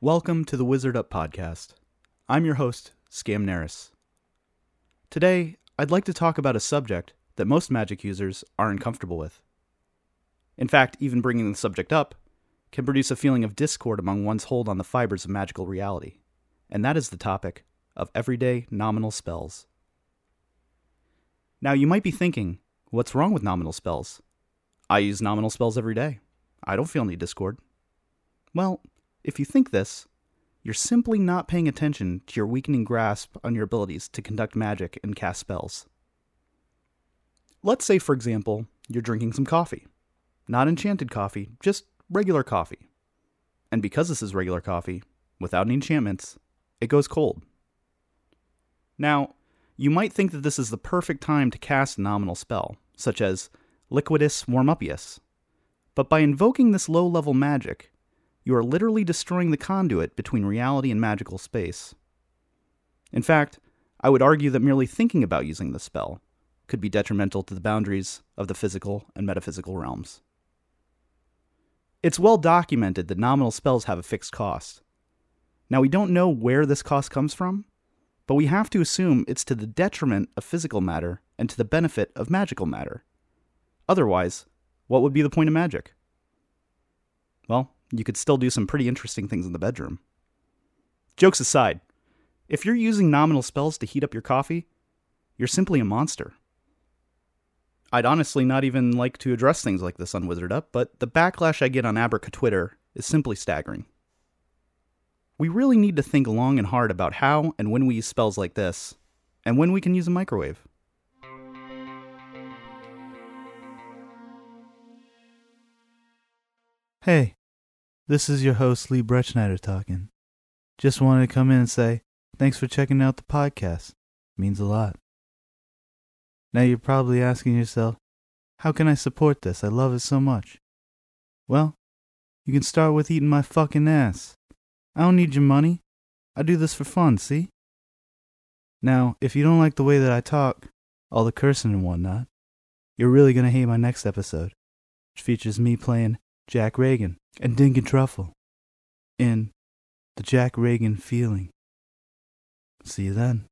Welcome to the Wizard Up Podcast. I'm your host, Skam Naris. Today, I'd like to talk about a subject that most magic users are uncomfortable with. In fact, even bringing the subject up can produce a feeling of discord among one's hold on the fibers of magical reality, and that is the topic of everyday nominal spells. Now, you might be thinking, what's wrong with nominal spells? I use nominal spells every day. I don't feel any discord. Well, if you think this, you're simply not paying attention to your weakening grasp on your abilities to conduct magic and cast spells. Let's say, for example, you're drinking some coffee. Not enchanted coffee, just regular coffee. And because this is regular coffee, without any enchantments, it goes cold. Now, you might think that this is the perfect time to cast a nominal spell, such as Liquidus Warmupius. But by invoking this low level magic, you are literally destroying the conduit between reality and magical space. In fact, I would argue that merely thinking about using the spell could be detrimental to the boundaries of the physical and metaphysical realms. It's well documented that nominal spells have a fixed cost. Now, we don't know where this cost comes from, but we have to assume it's to the detriment of physical matter and to the benefit of magical matter. Otherwise, what would be the point of magic? Well, you could still do some pretty interesting things in the bedroom. Jokes aside, if you're using nominal spells to heat up your coffee, you're simply a monster. I'd honestly not even like to address things like this on Wizard Up, but the backlash I get on Abraca Twitter is simply staggering. We really need to think long and hard about how and when we use spells like this, and when we can use a microwave. Hey, this is your host Lee Bretschneider talking. Just wanted to come in and say thanks for checking out the podcast. It means a lot. Now you're probably asking yourself, how can I support this? I love it so much. Well, you can start with eating my fucking ass. I don't need your money. I do this for fun, see? Now, if you don't like the way that I talk, all the cursing and whatnot, you're really gonna hate my next episode, which features me playing Jack Reagan and Dinkin Truffle in The Jack Reagan Feeling. See you then.